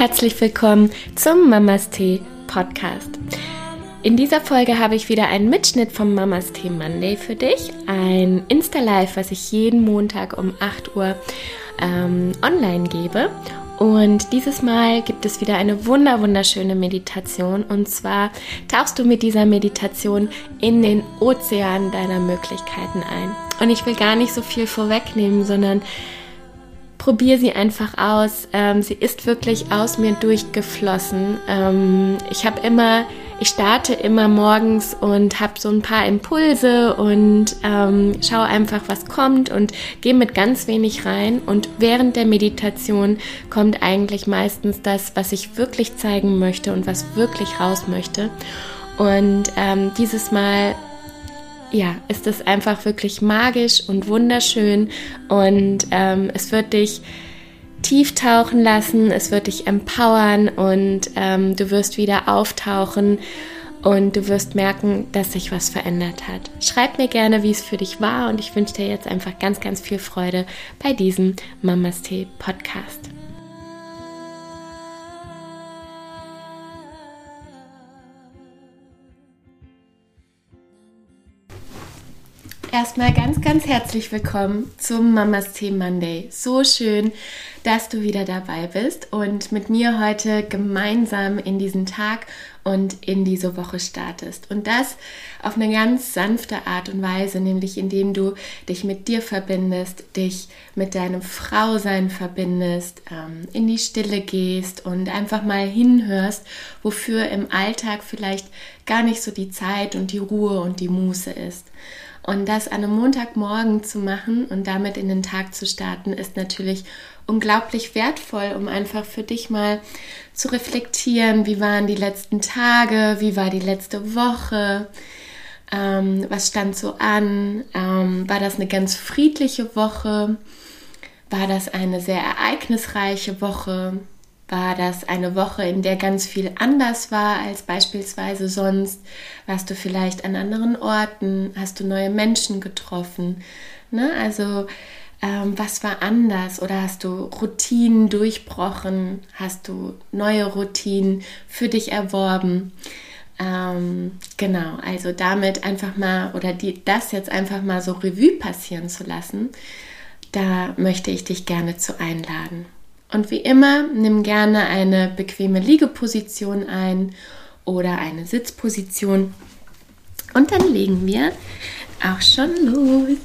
Herzlich willkommen zum Mamas Tee Podcast. In dieser Folge habe ich wieder einen Mitschnitt vom Mamas Tee Monday für dich. Ein Insta-Live, was ich jeden Montag um 8 Uhr ähm, online gebe. Und dieses Mal gibt es wieder eine wunder wunderschöne Meditation. Und zwar tauchst du mit dieser Meditation in den Ozean deiner Möglichkeiten ein. Und ich will gar nicht so viel vorwegnehmen, sondern probier sie einfach aus. Ähm, sie ist wirklich aus mir durchgeflossen. Ähm, ich habe immer, ich starte immer morgens und habe so ein paar Impulse und ähm, schaue einfach, was kommt und gehe mit ganz wenig rein. Und während der Meditation kommt eigentlich meistens das, was ich wirklich zeigen möchte und was wirklich raus möchte. Und ähm, dieses Mal ja, ist es einfach wirklich magisch und wunderschön und ähm, es wird dich tief tauchen lassen, es wird dich empowern und ähm, du wirst wieder auftauchen und du wirst merken, dass sich was verändert hat. Schreib mir gerne, wie es für dich war und ich wünsche dir jetzt einfach ganz, ganz viel Freude bei diesem Mamas Tee Podcast. Erstmal ganz, ganz herzlich willkommen zum Mamas Tea Monday. So schön, dass du wieder dabei bist und mit mir heute gemeinsam in diesen Tag und in diese Woche startest. Und das auf eine ganz sanfte Art und Weise, nämlich indem du dich mit dir verbindest, dich mit deinem Frausein verbindest, ähm, in die Stille gehst und einfach mal hinhörst, wofür im Alltag vielleicht gar nicht so die Zeit und die Ruhe und die Muße ist. Und das an einem Montagmorgen zu machen und damit in den Tag zu starten, ist natürlich unglaublich wertvoll, um einfach für dich mal zu reflektieren, wie waren die letzten Tage, wie war die letzte Woche, ähm, was stand so an, ähm, war das eine ganz friedliche Woche, war das eine sehr ereignisreiche Woche, war das eine Woche, in der ganz viel anders war als beispielsweise sonst? Warst du vielleicht an anderen Orten? Hast du neue Menschen getroffen? Ne? Also ähm, was war anders? Oder hast du Routinen durchbrochen? Hast du neue Routinen für dich erworben? Ähm, genau, also damit einfach mal oder die, das jetzt einfach mal so Revue passieren zu lassen, da möchte ich dich gerne zu einladen. Und wie immer, nimm gerne eine bequeme Liegeposition ein oder eine Sitzposition. Und dann legen wir auch schon los.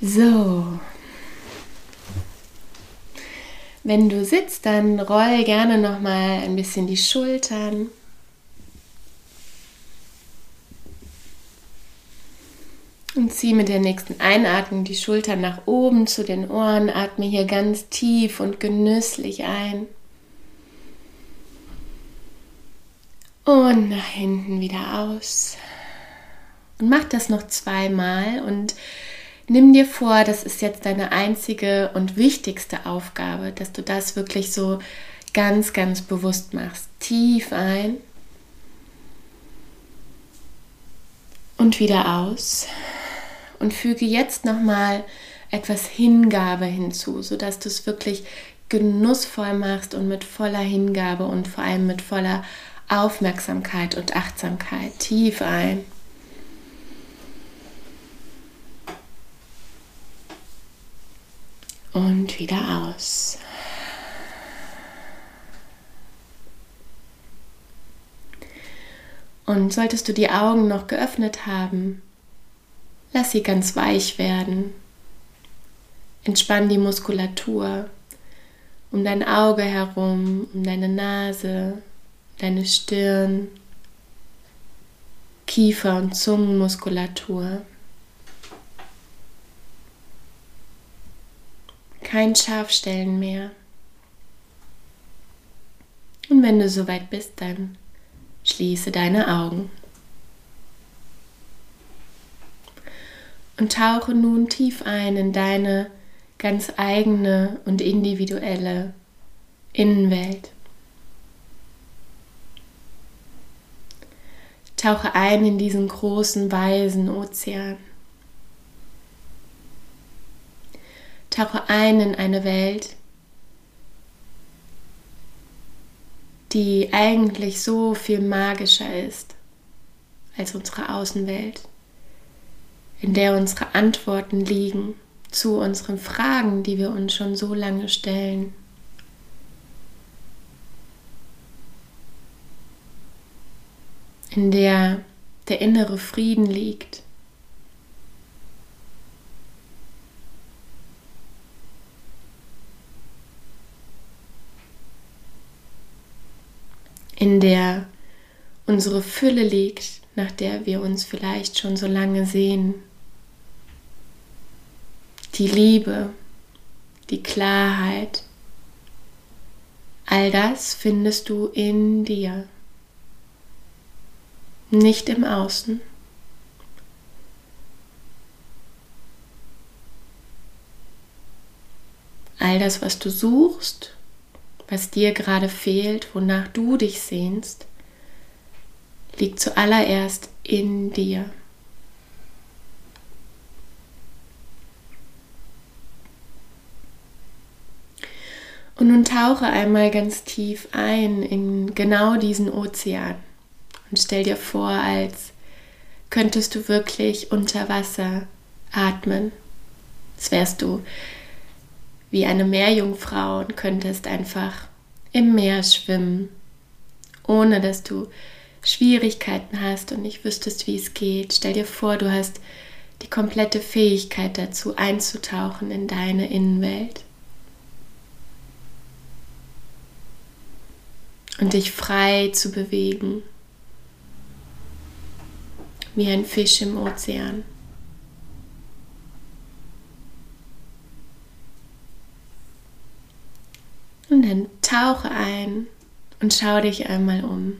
So. Wenn du sitzt, dann roll gerne noch mal ein bisschen die Schultern. Und zieh mit der nächsten Einatmung die Schultern nach oben zu den Ohren. Atme hier ganz tief und genüsslich ein. Und nach hinten wieder aus. Und mach das noch zweimal und nimm dir vor, das ist jetzt deine einzige und wichtigste Aufgabe, dass du das wirklich so ganz, ganz bewusst machst. Tief ein und wieder aus und füge jetzt nochmal etwas Hingabe hinzu, sodass du es wirklich genussvoll machst und mit voller Hingabe und vor allem mit voller Aufmerksamkeit und Achtsamkeit. Tief ein. Und wieder aus. Und solltest du die Augen noch geöffnet haben, Lass sie ganz weich werden. Entspann die Muskulatur um dein Auge herum, um deine Nase, deine Stirn, Kiefer- und Zungenmuskulatur. Kein Scharfstellen mehr. Und wenn du soweit bist, dann schließe deine Augen. Und tauche nun tief ein in deine ganz eigene und individuelle Innenwelt. Tauche ein in diesen großen, weisen Ozean. Tauche ein in eine Welt, die eigentlich so viel magischer ist als unsere Außenwelt, in der unsere Antworten liegen zu unseren Fragen, die wir uns schon so lange stellen. In der der innere Frieden liegt. in der unsere Fülle liegt, nach der wir uns vielleicht schon so lange sehen. Die Liebe, die Klarheit, all das findest du in dir, nicht im Außen. All das, was du suchst, was dir gerade fehlt, wonach du dich sehnst, liegt zuallererst in dir. Und nun tauche einmal ganz tief ein in genau diesen Ozean und stell dir vor, als könntest du wirklich unter Wasser atmen. Als wärst du wie eine Meerjungfrau und könntest einfach im Meer schwimmen, ohne dass du Schwierigkeiten hast und nicht wüsstest, wie es geht. Stell dir vor, du hast die komplette Fähigkeit dazu, einzutauchen in deine Innenwelt. Und dich frei zu bewegen, wie ein Fisch im Ozean. Und dann tauche ein und schau dich einmal um.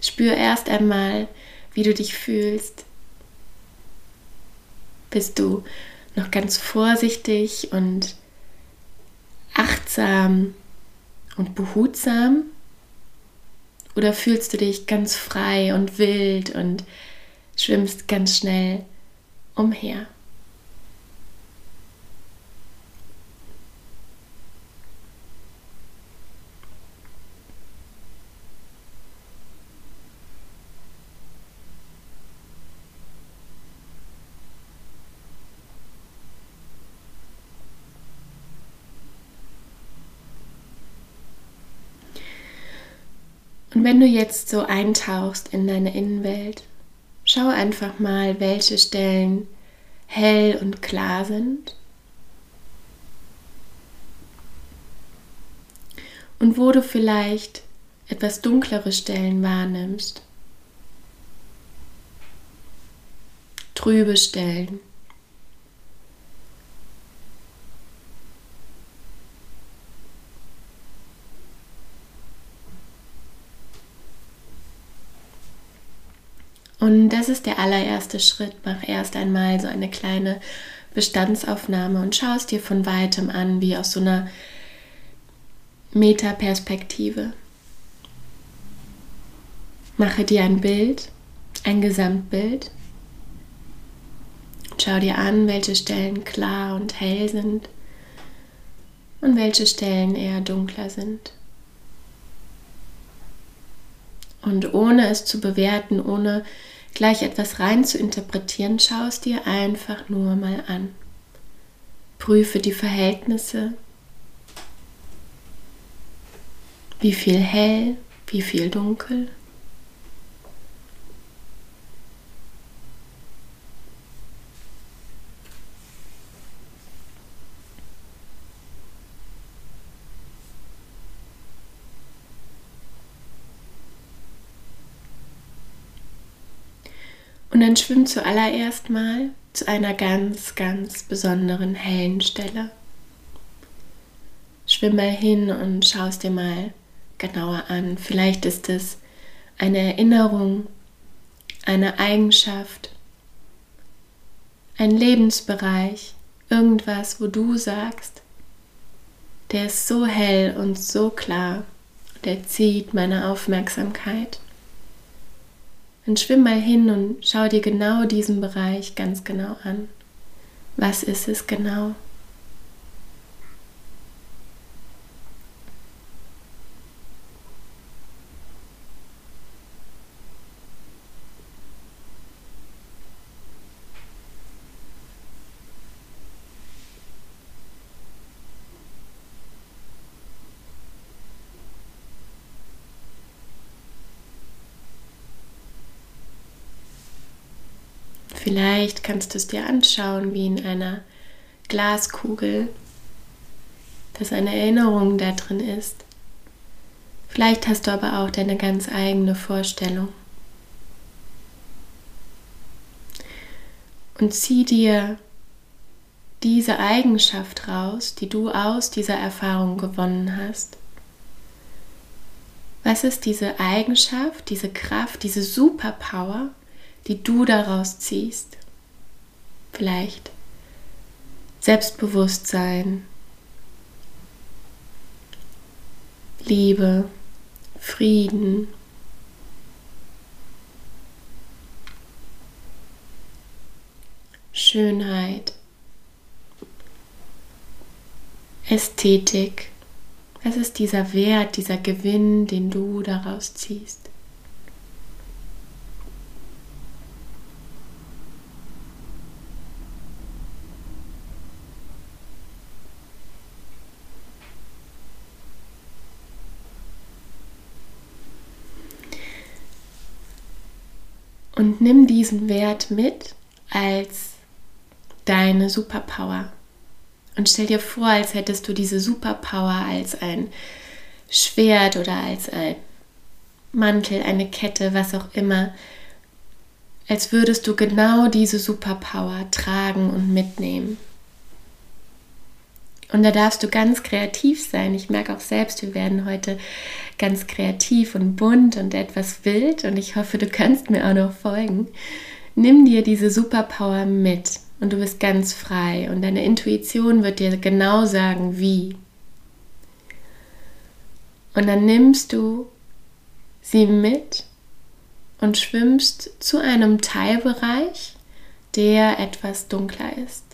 Spür erst einmal, wie du dich fühlst. Bist du noch ganz vorsichtig und achtsam und behutsam? Oder fühlst du dich ganz frei und wild und schwimmst ganz schnell umher? Wenn du jetzt so eintauchst in deine Innenwelt, schau einfach mal, welche Stellen hell und klar sind und wo du vielleicht etwas dunklere Stellen wahrnimmst, trübe Stellen. Und das ist der allererste Schritt. Mach erst einmal so eine kleine Bestandsaufnahme und schau es dir von weitem an, wie aus so einer Metaperspektive. Mache dir ein Bild, ein Gesamtbild. Schau dir an, welche Stellen klar und hell sind und welche Stellen eher dunkler sind. Und ohne es zu bewerten, ohne gleich etwas rein zu interpretieren, schau es dir einfach nur mal an. Prüfe die Verhältnisse. Wie viel hell, wie viel dunkel. Und dann schwimm zuallererst mal zu einer ganz, ganz besonderen hellen Stelle. Schwimm mal hin und schau es dir mal genauer an. Vielleicht ist es eine Erinnerung, eine Eigenschaft, ein Lebensbereich, irgendwas, wo du sagst, der ist so hell und so klar, der zieht meine Aufmerksamkeit. Dann schwimm mal hin und schau dir genau diesen Bereich ganz genau an. Was ist es genau? Vielleicht kannst du es dir anschauen wie in einer Glaskugel, dass eine Erinnerung da drin ist. Vielleicht hast du aber auch deine ganz eigene Vorstellung. Und zieh dir diese Eigenschaft raus, die du aus dieser Erfahrung gewonnen hast. Was ist diese Eigenschaft, diese Kraft, diese Superpower, die du daraus ziehst. Vielleicht Selbstbewusstsein, Liebe, Frieden, Schönheit, Ästhetik. Was ist dieser Wert, dieser Gewinn, den du daraus ziehst? Und nimm diesen Wert mit als deine Superpower. Und stell dir vor, als hättest du diese Superpower als ein Schwert oder als ein Mantel, eine Kette, was auch immer, als würdest du genau diese Superpower tragen und mitnehmen. Und da darfst du ganz kreativ sein. Ich merke auch selbst, wir werden heute ganz kreativ und bunt und etwas wild und ich hoffe, du kannst mir auch noch folgen. Nimm dir diese Superpower mit und du bist ganz frei und deine Intuition wird dir genau sagen, wie. Und dann nimmst du sie mit und schwimmst zu einem Teilbereich, der etwas dunkler ist.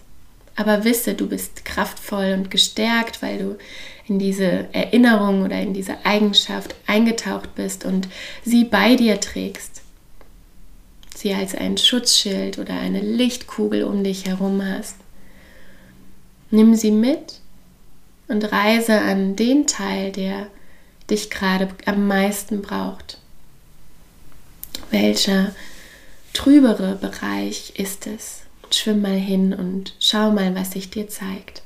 Aber wisse, du bist kraftvoll und gestärkt, weil du in diese Erinnerung oder in diese Eigenschaft eingetaucht bist und sie bei dir trägst. Sie als ein Schutzschild oder eine Lichtkugel um dich herum hast. Nimm sie mit und reise an den Teil, der dich gerade am meisten braucht. Welcher trübere Bereich ist es? Schwimm mal hin und schau mal, was sich dir zeigt.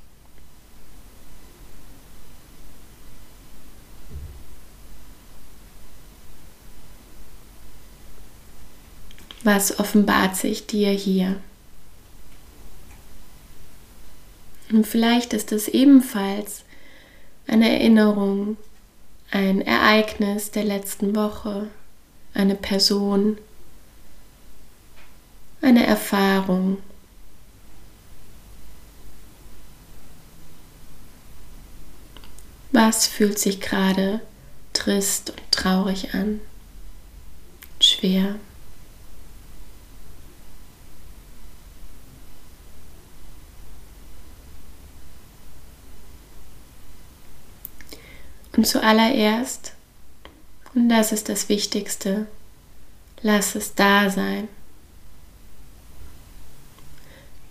Was offenbart sich dir hier? Und vielleicht ist es ebenfalls eine Erinnerung, ein Ereignis der letzten Woche, eine Person, eine Erfahrung, Was fühlt sich gerade trist und traurig an? Schwer. Und zuallererst, und das ist das Wichtigste, lass es da sein.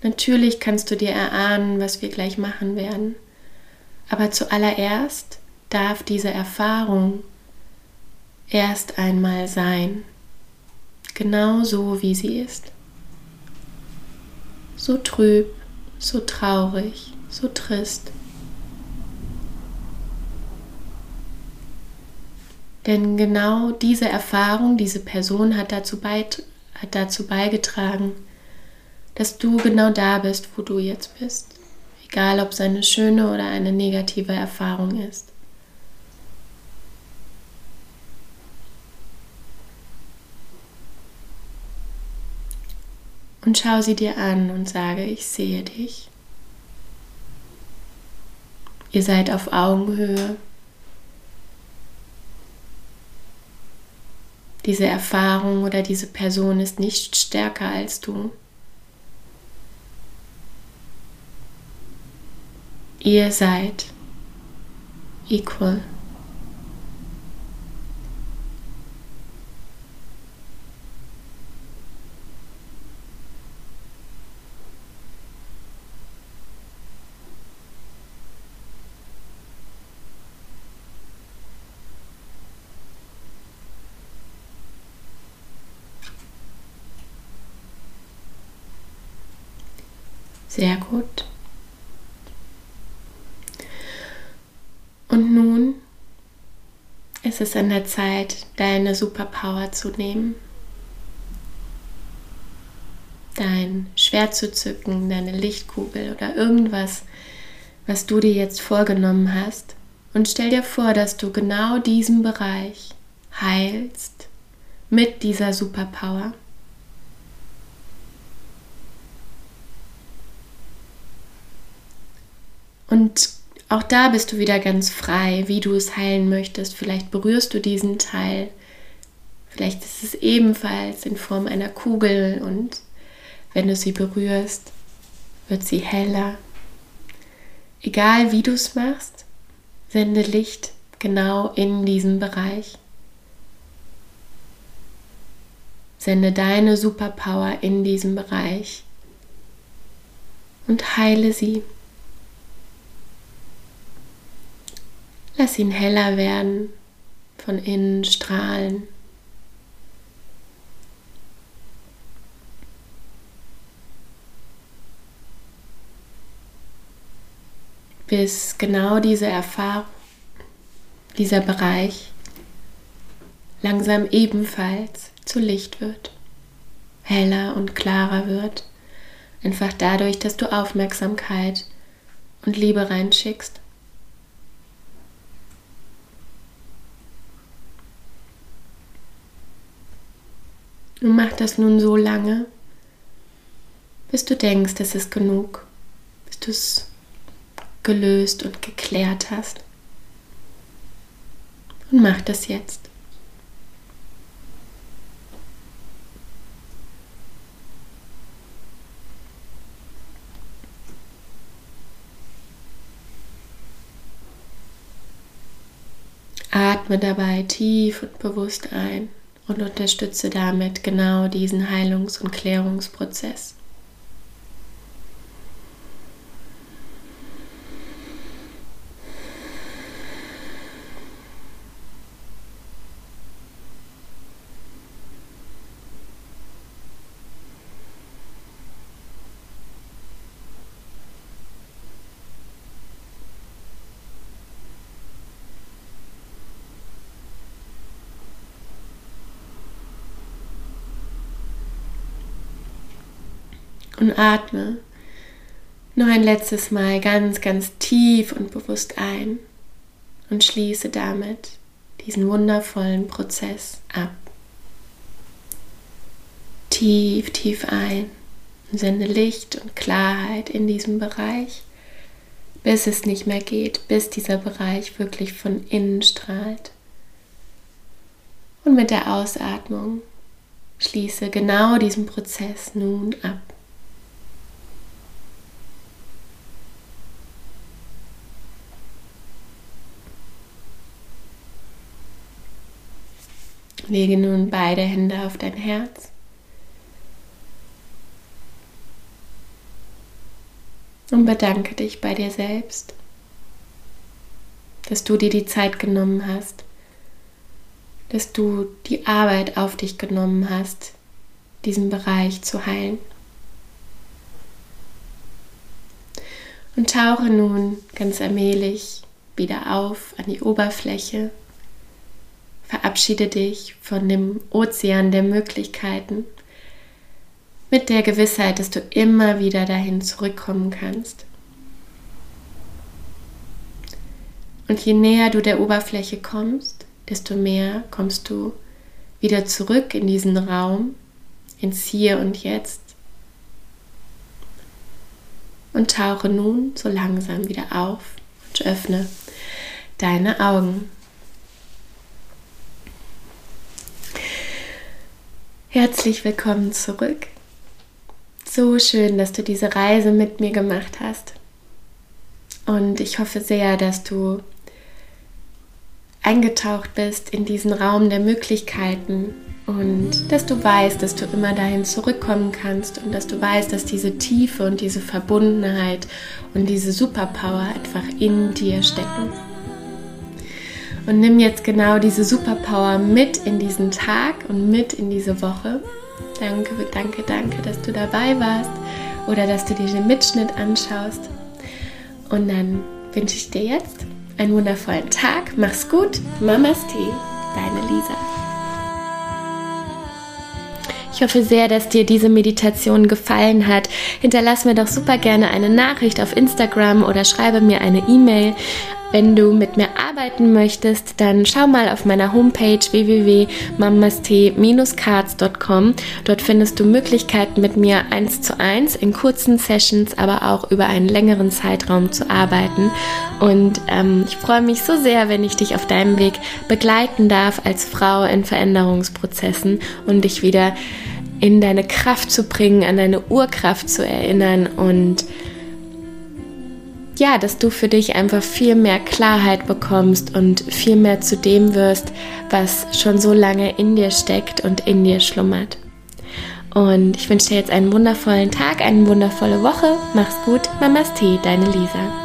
Natürlich kannst du dir erahnen, was wir gleich machen werden. Aber zuallererst darf diese Erfahrung erst einmal sein, genau so wie sie ist. So trüb, so traurig, so trist. Denn genau diese Erfahrung, diese Person hat dazu, hat dazu beigetragen, dass du genau da bist, wo du jetzt bist egal ob es eine schöne oder eine negative Erfahrung ist. Und schau sie dir an und sage, ich sehe dich. Ihr seid auf Augenhöhe. Diese Erfahrung oder diese Person ist nicht stärker als du. Ihr seid equal. Sehr gut. Und nun ist es an der Zeit, deine Superpower zu nehmen. Dein Schwert zu zücken, deine Lichtkugel oder irgendwas, was du dir jetzt vorgenommen hast. Und stell dir vor, dass du genau diesen Bereich heilst mit dieser Superpower. Und auch da bist du wieder ganz frei, wie du es heilen möchtest. Vielleicht berührst du diesen Teil. Vielleicht ist es ebenfalls in Form einer Kugel und wenn du sie berührst, wird sie heller. Egal wie du es machst, sende Licht genau in diesen Bereich. Sende deine Superpower in diesen Bereich und heile sie. Lass ihn heller werden, von innen strahlen. Bis genau diese Erfahrung, dieser Bereich langsam ebenfalls zu Licht wird, heller und klarer wird, einfach dadurch, dass du Aufmerksamkeit und Liebe reinschickst. Und mach das nun so lange, bis du denkst, es ist genug, bis du es gelöst und geklärt hast. Und mach das jetzt. Atme dabei tief und bewusst ein und unterstütze damit genau diesen Heilungs- und Klärungsprozess. Und atme noch ein letztes Mal ganz, ganz tief und bewusst ein und schließe damit diesen wundervollen Prozess ab. Tief, tief ein und sende Licht und Klarheit in diesem Bereich, bis es nicht mehr geht, bis dieser Bereich wirklich von innen strahlt. Und mit der Ausatmung schließe genau diesen Prozess nun ab. Lege nun beide Hände auf dein Herz. Und bedanke dich bei dir selbst, dass du dir die Zeit genommen hast, dass du die Arbeit auf dich genommen hast, diesen Bereich zu heilen. Und tauche nun ganz allmählich wieder auf an die Oberfläche Verabschiede dich von dem Ozean der Möglichkeiten mit der Gewissheit, dass du immer wieder dahin zurückkommen kannst. Und je näher du der Oberfläche kommst, desto mehr kommst du wieder zurück in diesen Raum, ins Hier und Jetzt. Und tauche nun so langsam wieder auf und öffne deine Augen. Herzlich willkommen zurück. So schön, dass du diese Reise mit mir gemacht hast. Und ich hoffe sehr, dass du eingetaucht bist in diesen Raum der Möglichkeiten und dass du weißt, dass du immer dahin zurückkommen kannst und dass du weißt, dass diese Tiefe und diese Verbundenheit und diese Superpower einfach in dir stecken. Und nimm jetzt genau diese Superpower mit in diesen Tag und mit in diese Woche. Danke, danke, danke, dass du dabei warst oder dass du dir den Mitschnitt anschaust. Und dann wünsche ich dir jetzt einen wundervollen Tag. Mach's gut. Mamas Tee, deine Lisa. Ich hoffe sehr, dass dir diese Meditation gefallen hat. Hinterlass mir doch super gerne eine Nachricht auf Instagram oder schreibe mir eine E-Mail. Wenn du mit mir arbeiten möchtest, dann schau mal auf meiner Homepage www.mamast-cards.com. Dort findest du Möglichkeiten, mit mir eins zu eins in kurzen Sessions, aber auch über einen längeren Zeitraum zu arbeiten. Und ähm, ich freue mich so sehr, wenn ich dich auf deinem Weg begleiten darf als Frau in Veränderungsprozessen und dich wieder in deine Kraft zu bringen, an deine Urkraft zu erinnern und ja, dass du für dich einfach viel mehr Klarheit bekommst und viel mehr zu dem wirst, was schon so lange in dir steckt und in dir schlummert. Und ich wünsche dir jetzt einen wundervollen Tag, eine wundervolle Woche. Mach's gut, Mamas Tee, deine Lisa.